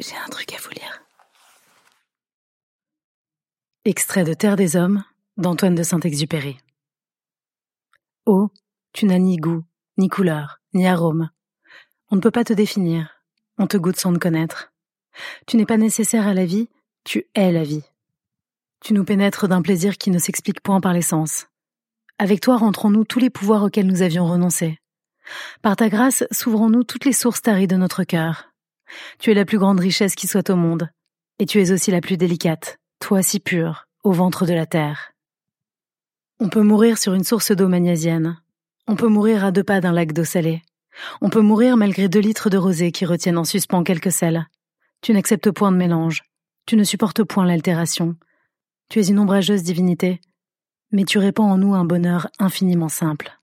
J'ai un truc à vous lire. Extrait de Terre des Hommes d'Antoine de Saint-Exupéry. Oh, tu n'as ni goût, ni couleur, ni arôme. On ne peut pas te définir, on te goûte sans te connaître. Tu n'es pas nécessaire à la vie, tu es la vie. Tu nous pénètres d'un plaisir qui ne s'explique point par les sens. Avec toi rentrons-nous tous les pouvoirs auxquels nous avions renoncé. Par ta grâce s'ouvrons-nous toutes les sources taries de notre cœur. Tu es la plus grande richesse qui soit au monde, et tu es aussi la plus délicate, toi si pure, au ventre de la terre. On peut mourir sur une source d'eau magnésienne. On peut mourir à deux pas d'un lac d'eau salée. On peut mourir malgré deux litres de rosée qui retiennent en suspens quelques sels. Tu n'acceptes point de mélange. Tu ne supportes point l'altération. Tu es une ombrageuse divinité, mais tu répands en nous un bonheur infiniment simple.